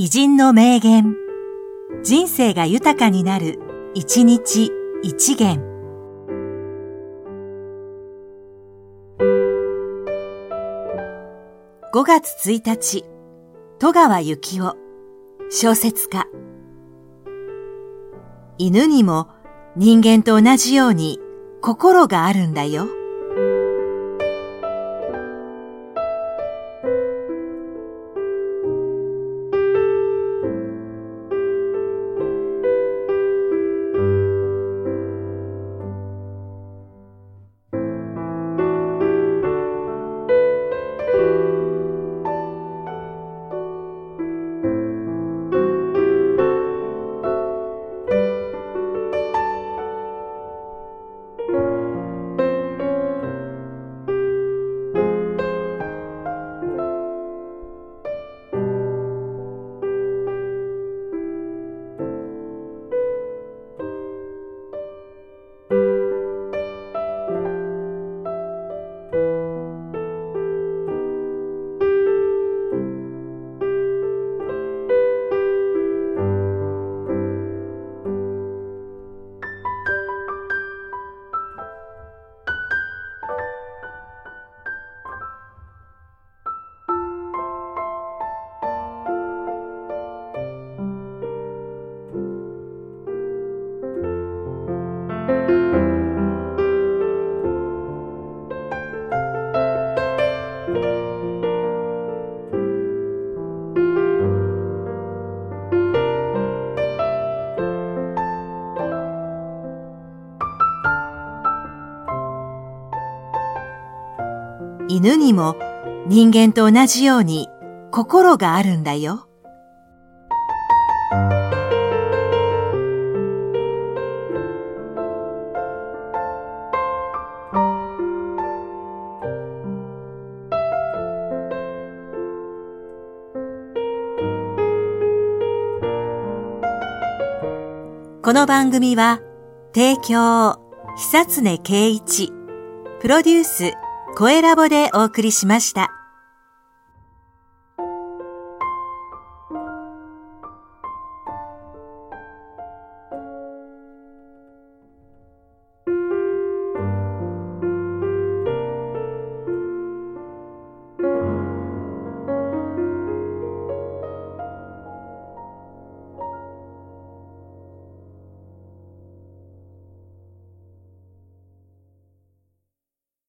偉人の名言。人生が豊かになる、一日一元。5月1日、戸川幸雄、小説家。犬にも人間と同じように心があるんだよ。犬にも人間と同じように心があるんだよ。この番組は提供久常圭一プロデュース声ラボでお送りしました。